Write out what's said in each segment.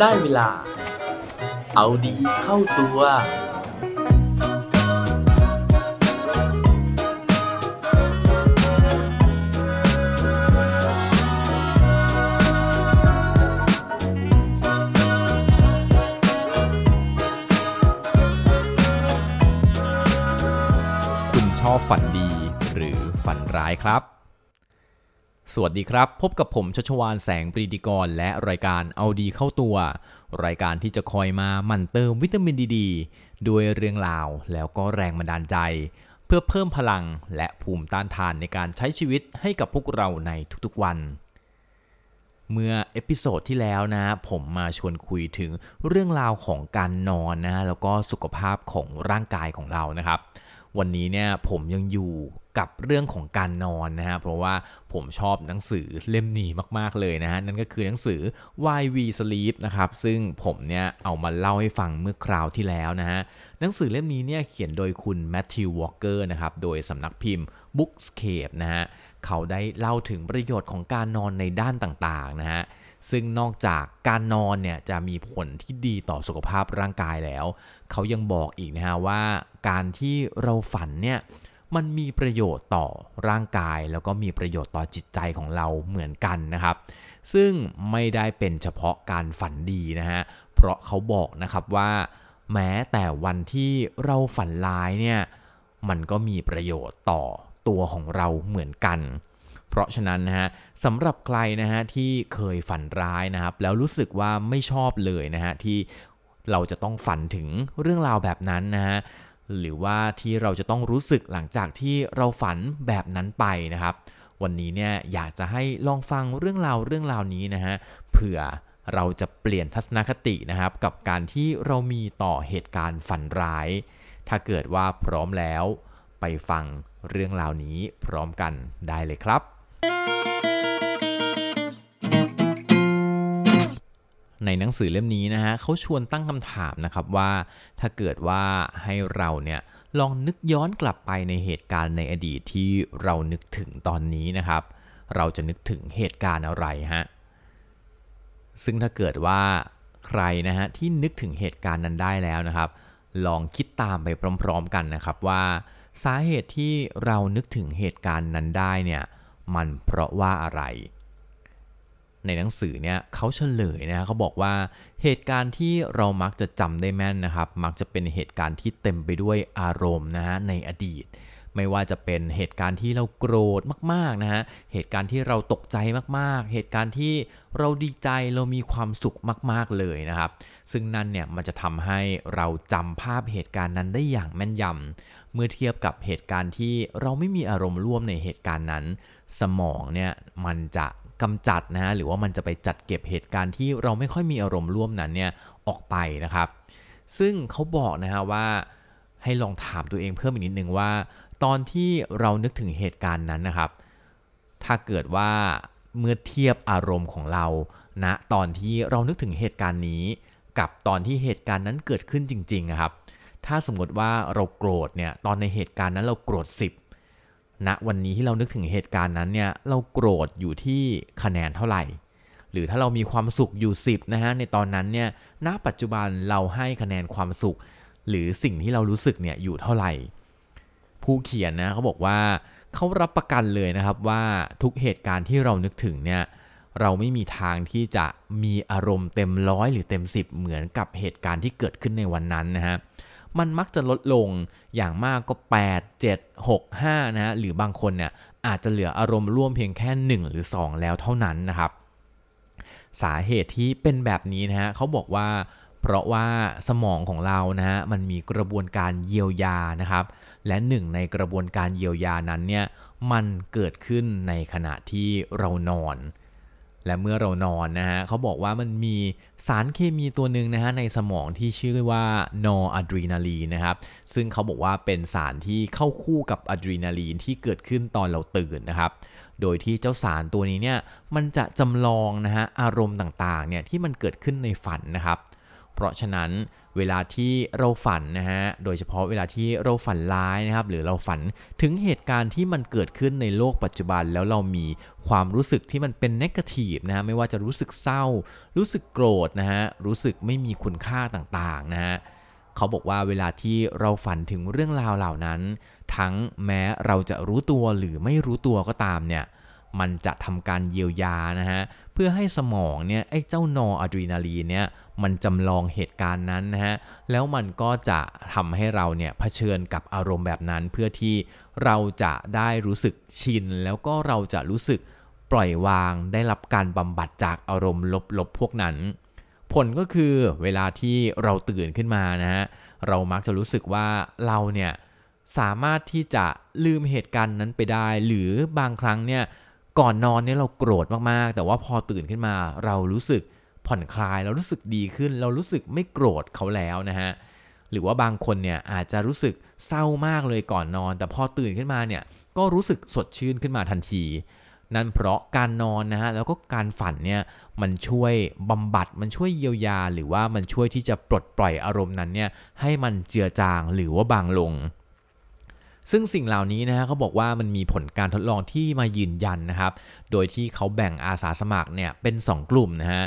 ได้เวลา เอาดีเข้าตัว คุณชอบฝันดีหรือฝันร้ายครับ สวัสดีครับ พบกับผมชัชวานแสงปรีดีกร และรายการเอาดีเข้าตัว รายการที่จะคอยมาหมั่นเติมวิตามินดีๆ ด้วยเรื่องราวแล้วก็แรงบันดาลใจ เพื่อเพิ่มพลังและภูมิต้านทานในการใช้ชีวิตให้กับพวกเราในทุกๆวัน เมื่อ episode ที่แล้วนะ ผมมาชวนคุยถึงเรื่องราวของการนอนนะแล้วก็สุขภาพของร่างกายของเรานะครับวันนี้เนี่ยผมยังอยู่ กับเรื่องของการนอนนะฮะเพราะว่าผมชอบหนังสือเล่มนี้มากๆเลยนะฮะนั่นก็คือหนังสือ Why We Sleep นะครับซึ่งผมเนี่ยเอามาเล่าให้ฟังเมื่อคราวที่แล้วนะฮะหนังสือเล่มนี้เนี่ยเขียนโดยคุณแมทธิววอลเกอร์นะครับโดยสำนักพิมพ์ Bookscape นะฮะเขาได้เล่าถึงประโยชน์ของการนอนในด้านต่างๆนะฮะซึ่งนอกจากการนอนเนี่ยจะมีผลที่ดีต่อสุขภาพร่างกายแล้ว เขายังบอกอีกนะฮะว่าการที่เราฝันเนี่ย มันมีประโยชน์ต่อร่างกาย แล้วก็มีประโยชน์ต่อจิตใจของเราเหมือนกันนะครับ ซึ่งไม่ได้เป็นเฉพาะการฝันดีนะฮะเพราะเขาบอกนะครับว่า แม้แต่วันที่เราฝันร้ายเนี่ยมันก็มีประโยชน์ต่อตัวของเราเหมือนกัน เพราะฉะนั้นนะฮะสำหรับใครนะฮะที่เคยฝันร้ายนะครับ แล้วรู้สึกว่าไม่ชอบเลยนะฮะที่เราจะต้องฝันถึงเรื่องราวแบบนั้นนะฮะ หรือว่าที่เราจะต้องรู้สึกหลังจากที่เราฝันแบบนั้นไปนะครับ วันนี้เนี่ยอยากจะให้ลองฟังเรื่องราวเรื่องราวนี้นะฮะเผื่อเราจะเปลี่ยนทัศนคตินะครับ กับการที่เรามีต่อเหตุการณ์ฝันร้าย ถ้าเกิดว่าพร้อมแล้ว ไปฟังเรื่องราวนี้พร้อมกันได้เลยครับ ในหนังสือเล่มนี้นะฮะเขาชวนตั้งคำถามนะครับว่าถ้าเกิดว่าให้เราเนี่ยลองนึกย้อนกลับไปในเหตุการณ์ในอดีตที่เรานึกถึงตอนนี้นะครับ เราจะนึกถึงเหตุการณ์อะไรฮะซึ่งถ้าเกิดว่าใครนะฮะที่นึกถึงเหตุการณ์นั้นได้แล้วนะครับ ลองคิดตามไปพร้อม ๆ กันนะครับว่าสาเหตุที่เรานึกถึงเหตุการณ์นั้นได้เนี่ยมันเพราะว่าอะไร ในหนังสือเนี่ยเขาเฉลยนะเขาบอกว่าเหตุการณ์ที่เรามักจะจำได้แม่นนะครับ มักจะเป็นเหตุการณ์ที่เต็มไปด้วยอารมณ์นะฮะในอดีต ไม่ว่าจะเป็นเหตุการณ์ที่เราโกรธมากๆนะฮะเหตุการณ์ที่เราตกใจมากๆ เหตุการณ์ที่เราดีใจเรามีความสุขมาก ๆเลยนะครับ ซึ่งนั่นเนี่ยมันจะทำให้เราจำภาพเหตุการณ์นั้นได้อย่างแม่นยำเมื่อเทียบกับเหตุการณ์ที่เราไม่มีอารมณ์ร่วมในเหตุการณ์นั้น สมองเนี่ยมันจะ กำจัดนะฮะหรือว่ามันจะไปจัดเก็บเหตุการณ์ที่เราไม่ค่อยมีอารมณ์ร่วมนั้นเนี่ยออกไปนะครับ ซึ่งเขาบอกนะฮะว่าให้ลองถามตัวเองเพิ่มอีกนิดนึงว่า ตอนที่เรานึกถึงเหตุการณ์นั้นนะครับ ถ้าเกิดว่าเมื่อเทียบอารมณ์ของเราณนะตอนที่เรานึกถึงเหตุการณ์นี้ กับตอนที่เหตุการณ์นั้นเกิดขึ้นจริงๆนะครับ ถ้าสมมติว่าเราโกรธเนี่ยตอนในเหตุการณ์นั้นเราโกรธ 10 ณวันนี้ที่เรานึกถึงเหตุการณ์นั้นเนี่ยเราโกรธอยู่ที่คะแนนเท่าไหร่ หรือถ้าเรามีความสุขอยู่ 10นะฮะในตอนนั้นเนี่ยณปัจจุบันเราให้คะแนนความสุข หรือสิ่งที่เรารู้สึกเนี่ยอยู่เท่าไหร่ ผู้เขียนนะเขาบอกว่าเขารับประกันเลยนะครับว่าทุกเหตุการณ์ที่เรานึกถึงเนี่ยเราไม่มีทางที่จะมีอารมณ์เต็มร้อยหรือเต็ม 10 เหมือนกับเหตุการณ์ที่เกิดขึ้นในวันนั้นนะฮะ มันมักจะลดลงอย่างมากก็ 8 7 6 5นะฮะหรือบางคนเนี่ยอาจจะเหลืออารมณ์ร่วมเพียงแค่ 1 หรือ 2 แล้วเท่านั้นนะครับสาเหตุที่เป็นแบบนี้นะฮะเขาบอกว่า เพราะว่าสมองของเรานะฮะมันมีกระบวนการเยียวยานะครับ และหนึ่งในกระบวนการเยียวยานั้นเนี่ยมันเกิดขึ้นในขณะที่เรานอน และเมื่อเรานอนนะฮะเขาบอกว่ามันมีสารเคมีตัวหนึ่งนะฮะในสมองที่ชื่อว่านออะดรีนาลีนนะครับซึ่งเขาบอกว่าเป็นสารที่เข้าคู่กับอะดรีนาลีนที่เกิดขึ้นตอนเราตื่นนะครับโดยที่เจ้าสารตัวนี้เนี่ยมันจะจำลองนะฮะอารมณ์ต่างๆเนี่ยที่มันเกิดขึ้นในฝันนะครับ เพราะฉะนั้นเวลาที่เราฝันนะฮะ โดยเฉพาะเวลาที่เราฝันร้ายนะครับ หรือเราฝันถึงเหตุการณ์ที่มันเกิดขึ้นในโลกปัจจุบัน แล้วเรามีความรู้สึกที่มันเป็นนกาทีฟนะฮะ ไม่ว่าจะรู้สึกเศร้า รู้สึกโกรธนะฮะ รู้สึกไม่มีคุณค่าต่างๆนะฮะเขาบอกว่าเวลาที่เราฝันถึงเรื่องราวเหล่านั้น ทั้งแม้เราจะรู้ตัวหรือไม่รู้ตัวก็ตามเนี่ย มันจะทำการเยียวยานะฮะเพื่อให้สมองเนี่ยไอ้เจ้านออะดรีนาลีนเนี่ยมันจำลองเหตุการณ์นั้นนะฮะแล้วมันก็จะทำให้เราเนี่ยเผชิญกับอารมณ์แบบนั้น เพื่อที่เราจะได้รู้สึกชิน แล้วก็เราจะรู้สึกปล่อยวางได้รับการบำบัดจากอารมณ์ลบๆพวกนั้น ผลก็คือเวลาที่เราตื่นขึ้นมานะฮะเรามักจะรู้สึกว่าเราเนี่ยสามารถที่จะลืมเหตุการณ์นั้นไปได้ หรือบางครั้งเนี่ย ก่อนนอนเนี่ยเราโกรธมากๆ แต่ว่าพอตื่นขึ้นมาเรารู้สึกผ่อนคลาย เรารู้สึกดีขึ้น เรารู้สึกไม่โกรธเขาแล้วนะฮะหรือว่าบางคนเนี่ยอาจจะรู้สึกเศร้ามากเลยก่อนนอน แต่พอตื่นขึ้นมาเนี่ยก็รู้สึกสดชื่นขึ้นมาทันที นั่นเพราะการนอนนะฮะแล้วก็การฝันเนี่ยมันช่วยบำบัดมันช่วยเยียวยา หรือว่ามันช่วยที่จะปลดปล่อยอารมณ์นั้นเนี่ยให้มันเจือจางหรือว่าบางลง ซึ่งสิ่งเหล่านี้นะฮะเขาบอกว่ามันมีผลการทดลองที่มายืนยันนะครับ โดยที่เขาแบ่งอาสาสมัครเนี่ยเป็น 2 กลุ่มนะฮะ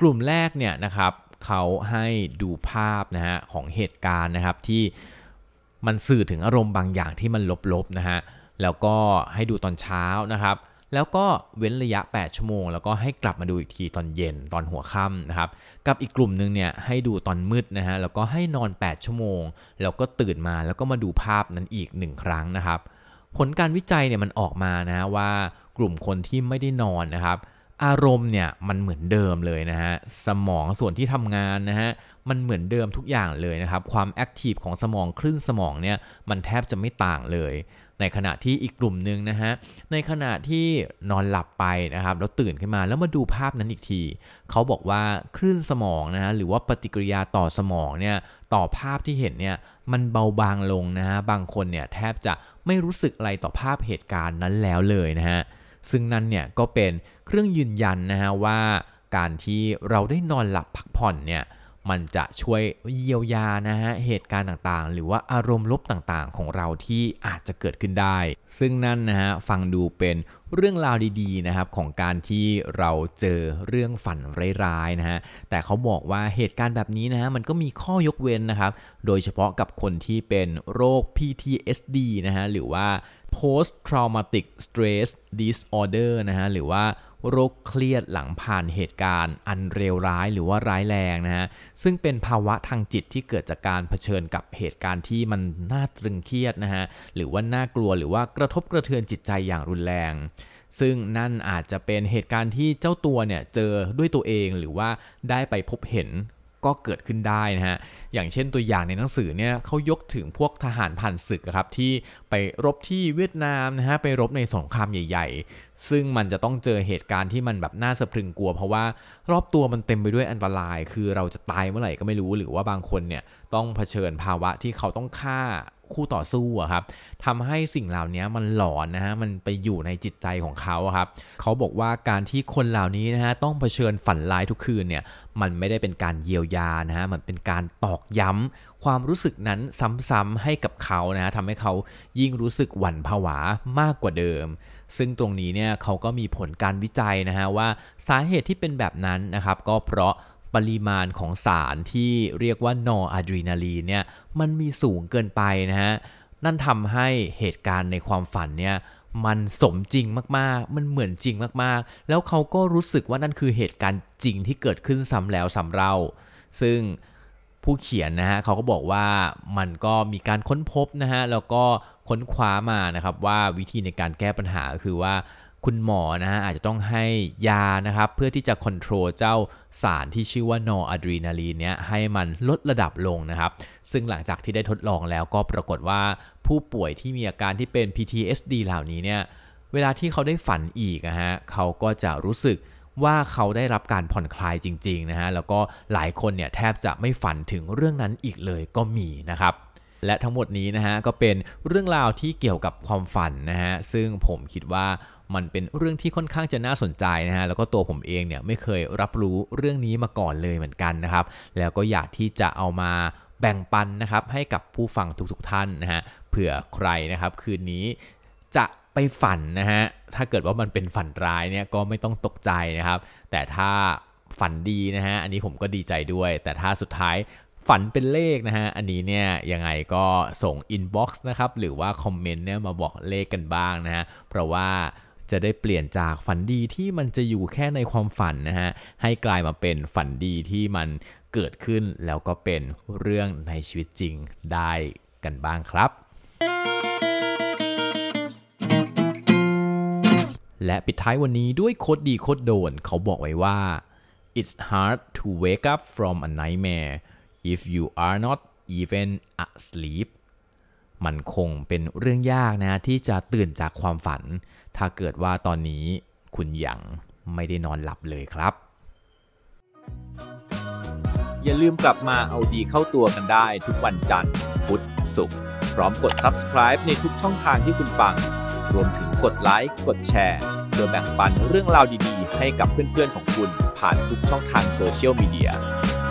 กลุ่มแรกเนี่ยนะครับเขาให้ดูภาพนะฮะของเหตุการณ์นะครับที่มันสื่อถึงอารมณ์บางอย่างที่มันลบๆนะฮะแล้วก็ให้ดูตอนเช้านะครับ แล้วก็เว้นระยะ 8 ชั่วโมง แล้วก็ให้กลับมาดูอีกทีตอนเย็นตอนหัวค่ำนะครับ กับอีกกลุ่มหนึ่งเนี่ยให้ดูตอนมืดนะฮะ แล้วก็ให้นอน 8 ชั่วโมง แล้วก็ตื่นมาแล้วก็มาดูภาพนั้นอีก 1 ครั้งนะครับ ผลการวิจัยเนี่ยมันออกมานะว่ากลุ่มคนที่ไม่ได้นอนนะครับอารมณ์เนี่ยมันเหมือนเดิมเลยนะฮะสมองส่วนที่ทำงานนะฮะมันเหมือนเดิมทุกอย่างเลยนะครับความ active ของสมองคลื่นสมองเนี่ยมันแทบจะไม่ต่างเลย ในขณะที่อีกกลุ่มหนึ่งนะฮะในขณะที่นอนหลับไปนะครับแล้วตื่นขึ้นมาแล้วมาดูภาพนั้นอีกที เขาบอกว่าคลื่นสมองนะฮะหรือว่าปฏิกิริยาต่อสมองเนี่ยต่อภาพที่เห็นเนี่ยมันเบาบางลงนะฮะบางคนเนี่ยแทบจะไม่รู้สึกอะไรต่อภาพเหตุการณ์นั้นแล้วเลยนะฮะซึ่งนั่นเนี่ยก็เป็นเครื่องยืนยันนะฮะว่าการที่เราได้นอนหลับพักผ่อนเนี่ย มันจะช่วยเยียวยานะฮะเหตุการณ์ต่างๆ หรือว่าอารมณ์ลบต่างๆ ของเราที่อาจจะเกิดขึ้นได้ ซึ่งนั่นนะฮะฟังดูเป็นเรื่องราวดีๆนะครับของการที่เราเจอเรื่องฝันร้ายๆนะฮะแต่เขาบอกว่าเหตุการณ์แบบนี้นะฮะมันก็มีข้อยกเว้นนะครับ โดยเฉพาะกับคนที่เป็นโรค PTSD นะฮะหรือว่า post traumatic stress disorder นะฮะหรือว่า โรคเครียดหลังผ่านเหตุการณ์ อันเลวร้ายหรือว่าร้ายแรงนะฮะซึ่งเป็นภาวะทางจิตที่เกิดจากการเผชิญกับเหตุการณ์ที่มันน่าตรึงเครียดนะฮะหรือว่าน่ากลัวหรือว่ากระทบกระเทือนจิตใจอย่างรุนแรง ซึ่งนั่นอาจจะเป็นเหตุการณ์ที่เจ้าตัวเนี่ยเจอด้วยตัวเองหรือว่าได้ไปพบเห็น ก็เกิดขึ้นได้นะฮะ อย่างเช่นตัวอย่างในหนังสือเนี่ยเขายกถึงพวกทหารผ่านศึกครับที่ไปรบที่เวียดนามนะฮะไปรบในสงครามใหญ่ ๆ ซึ่งมันจะต้องเจอเหตุการณ์ที่มันแบบน่าสะพรึงกลัว เพราะว่ารอบตัวมันเต็มไปด้วยอันตราย คือเราจะตายเมื่อไหร่ก็ไม่รู้หรือว่าบางคนเนี่ยต้องเผชิญภาวะที่เขาต้องฆ่า คู่ต่อสู้อะครับทำให้สิ่งเหล่านี้มันหลอนนะฮะมันไปอยู่ในจิตใจของเขาครับเขาบอกว่าการที่คนเหล่านี้นะฮะต้องเผชิญฝันร้ายทุกคืนเนี่ยมันไม่ได้เป็นการเยียวยานะฮะมันเป็นการตอกย้ำความรู้สึกนั้นซ้ำๆให้กับเขานะฮะทำให้เขายิ่งรู้สึกหวั่นผวามากกว่าเดิม ซึ่งตรงนี้เนี่ยเขาก็มีผลการวิจัยนะฮะว่าสาเหตุที่เป็นแบบนั้นนะครับก็เพราะ ปริมาณของสารที่เรียกว่านออะดรีนาลีนเนี่ยมันมีสูงเกินไปนะฮะนั่นทำให้เหตุการณ์ในความฝันเนี่ยมันสมจริงมากๆ มันเหมือนจริงมากๆ แล้วเขาก็รู้สึกว่านั่นคือเหตุการณ์จริงที่เกิดขึ้นซ้ำแล้วซ้ำเล่า ซึ่งผู้เขียนนะฮะเขาก็บอกว่ามันก็มีการค้นพบนะฮะแล้วก็ค้นคว้ามานะครับว่าวิธีในการแก้ปัญหาคือว่า คุณหมอนะฮะอาจจะต้องให้ยานะครับเพื่อที่จะควบคุมเจ้าสารที่ชื่อว่านออะดรีนาลีนเนี้ยให้มันลดระดับลงนะครับ ซึ่งหลังจากที่ได้ทดลองแล้วก็ปรากฏว่าผู้ป่วยที่มีอาการที่เป็น PTSD เหล่านี้เนี่ยเวลาที่เขาได้ฝันอีกนะฮะเขาก็จะรู้สึกว่าเขาได้รับการผ่อนคลายจริงๆนะฮะแล้วก็หลายคนเนี่ยแทบจะไม่ฝันถึงเรื่องนั้นอีกเลยก็มีนะครับ และทั้งหมดนี้นะฮะก็เป็นเรื่องราวที่เกี่ยวกับความฝันนะฮะซึ่งผมคิดว่ามันเป็นเรื่องที่ค่อนข้างจะน่าสนใจนะฮะแล้วก็ตัวผมเองเนี่ยไม่เคยรับรู้เรื่องนี้มาก่อนเลยเหมือนกันนะครับ แล้วก็อยากที่จะเอามาแบ่งปันนะครับให้กับผู้ฟังทุกๆทท่านนะฮะเผื่อใครนะครับคืนนี้จะไปฝันนะฮะถ้าเกิดว่ามันเป็นฝันร้ายเนี่ยก็ไม่ต้องตกใจนะครับ แต่ถ้าฝันดีนะฮะอันนี้ผมก็ดีใจด้วย แต่ถ้าสุดท้าย ฝันเป็นเลขนะฮะ อันนี้เนี่ยยังไงก็ส่ง inbox นะครับ หรือว่า comment เนี่ยมาบอกเลขกันบ้างนะฮะ เพราะว่าจะได้เปลี่ยนจากฝันดีที่มันจะอยู่แค่ในความฝันนะฮะ ให้กลายมาเป็นฝันดีที่มันเกิดขึ้นแล้วก็เป็นเรื่องในชีวิตจริงได้กันบ้างครับ และปิดท้ายวันนี้ด้วย quote ดี quote โดน เขาบอกไว้ว่า it's hard to wake up from a nightmare if you are not even asleep มันคงเป็นเรื่องยากนะที่จะตื่นจากความฝัน ถ้าเกิดว่าตอนนี้คุณยังไม่ได้นอนหลับเลยครับ อย่าลืมกลับมาเอาดีเข้าตัวกันได้ทุกวันจันทร์ พุธ ศุกร์ พร้อมกด subscribe ในทุกช่องทางที่คุณฟัง รวมถึงกดไลค์ กดแชร์เพื่อแบ่งปันเรื่องราวดีๆ ให้กับเพื่อนๆของคุณผ่านทุกช่องทางโซเชียลมีเดีย